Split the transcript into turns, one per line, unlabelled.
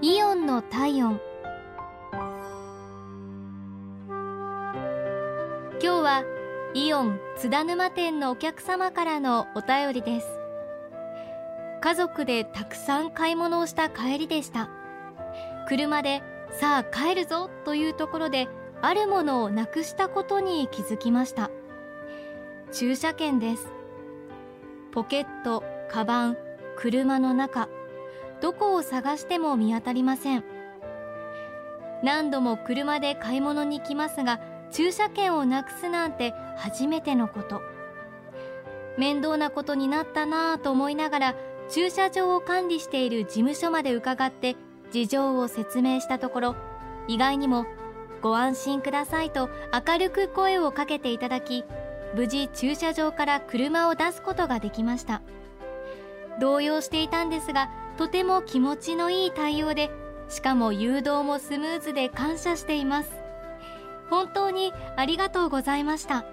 イオンの体温。今日はイオン津田沼店のお客様からのお便りです。家族でたくさん買い物をした帰りでした。車でさあ帰るぞというところであるものをなくしたことに気づきました。駐車券です。ポケット、カバン、車の中。どこを探しても見当たりません。何度も車で買い物に来ますが駐車券をなくすなんて初めてのこと。面倒なことになったなぁと思いながら駐車場を管理している事務所まで伺って事情を説明したところ意外にもご安心くださいと明るく声をかけていただき無事駐車場から車を出すことができました。動揺していたんですがとても気持ちのいい対応でしかも誘導もスムーズで感謝しています。本当にありがとうございました。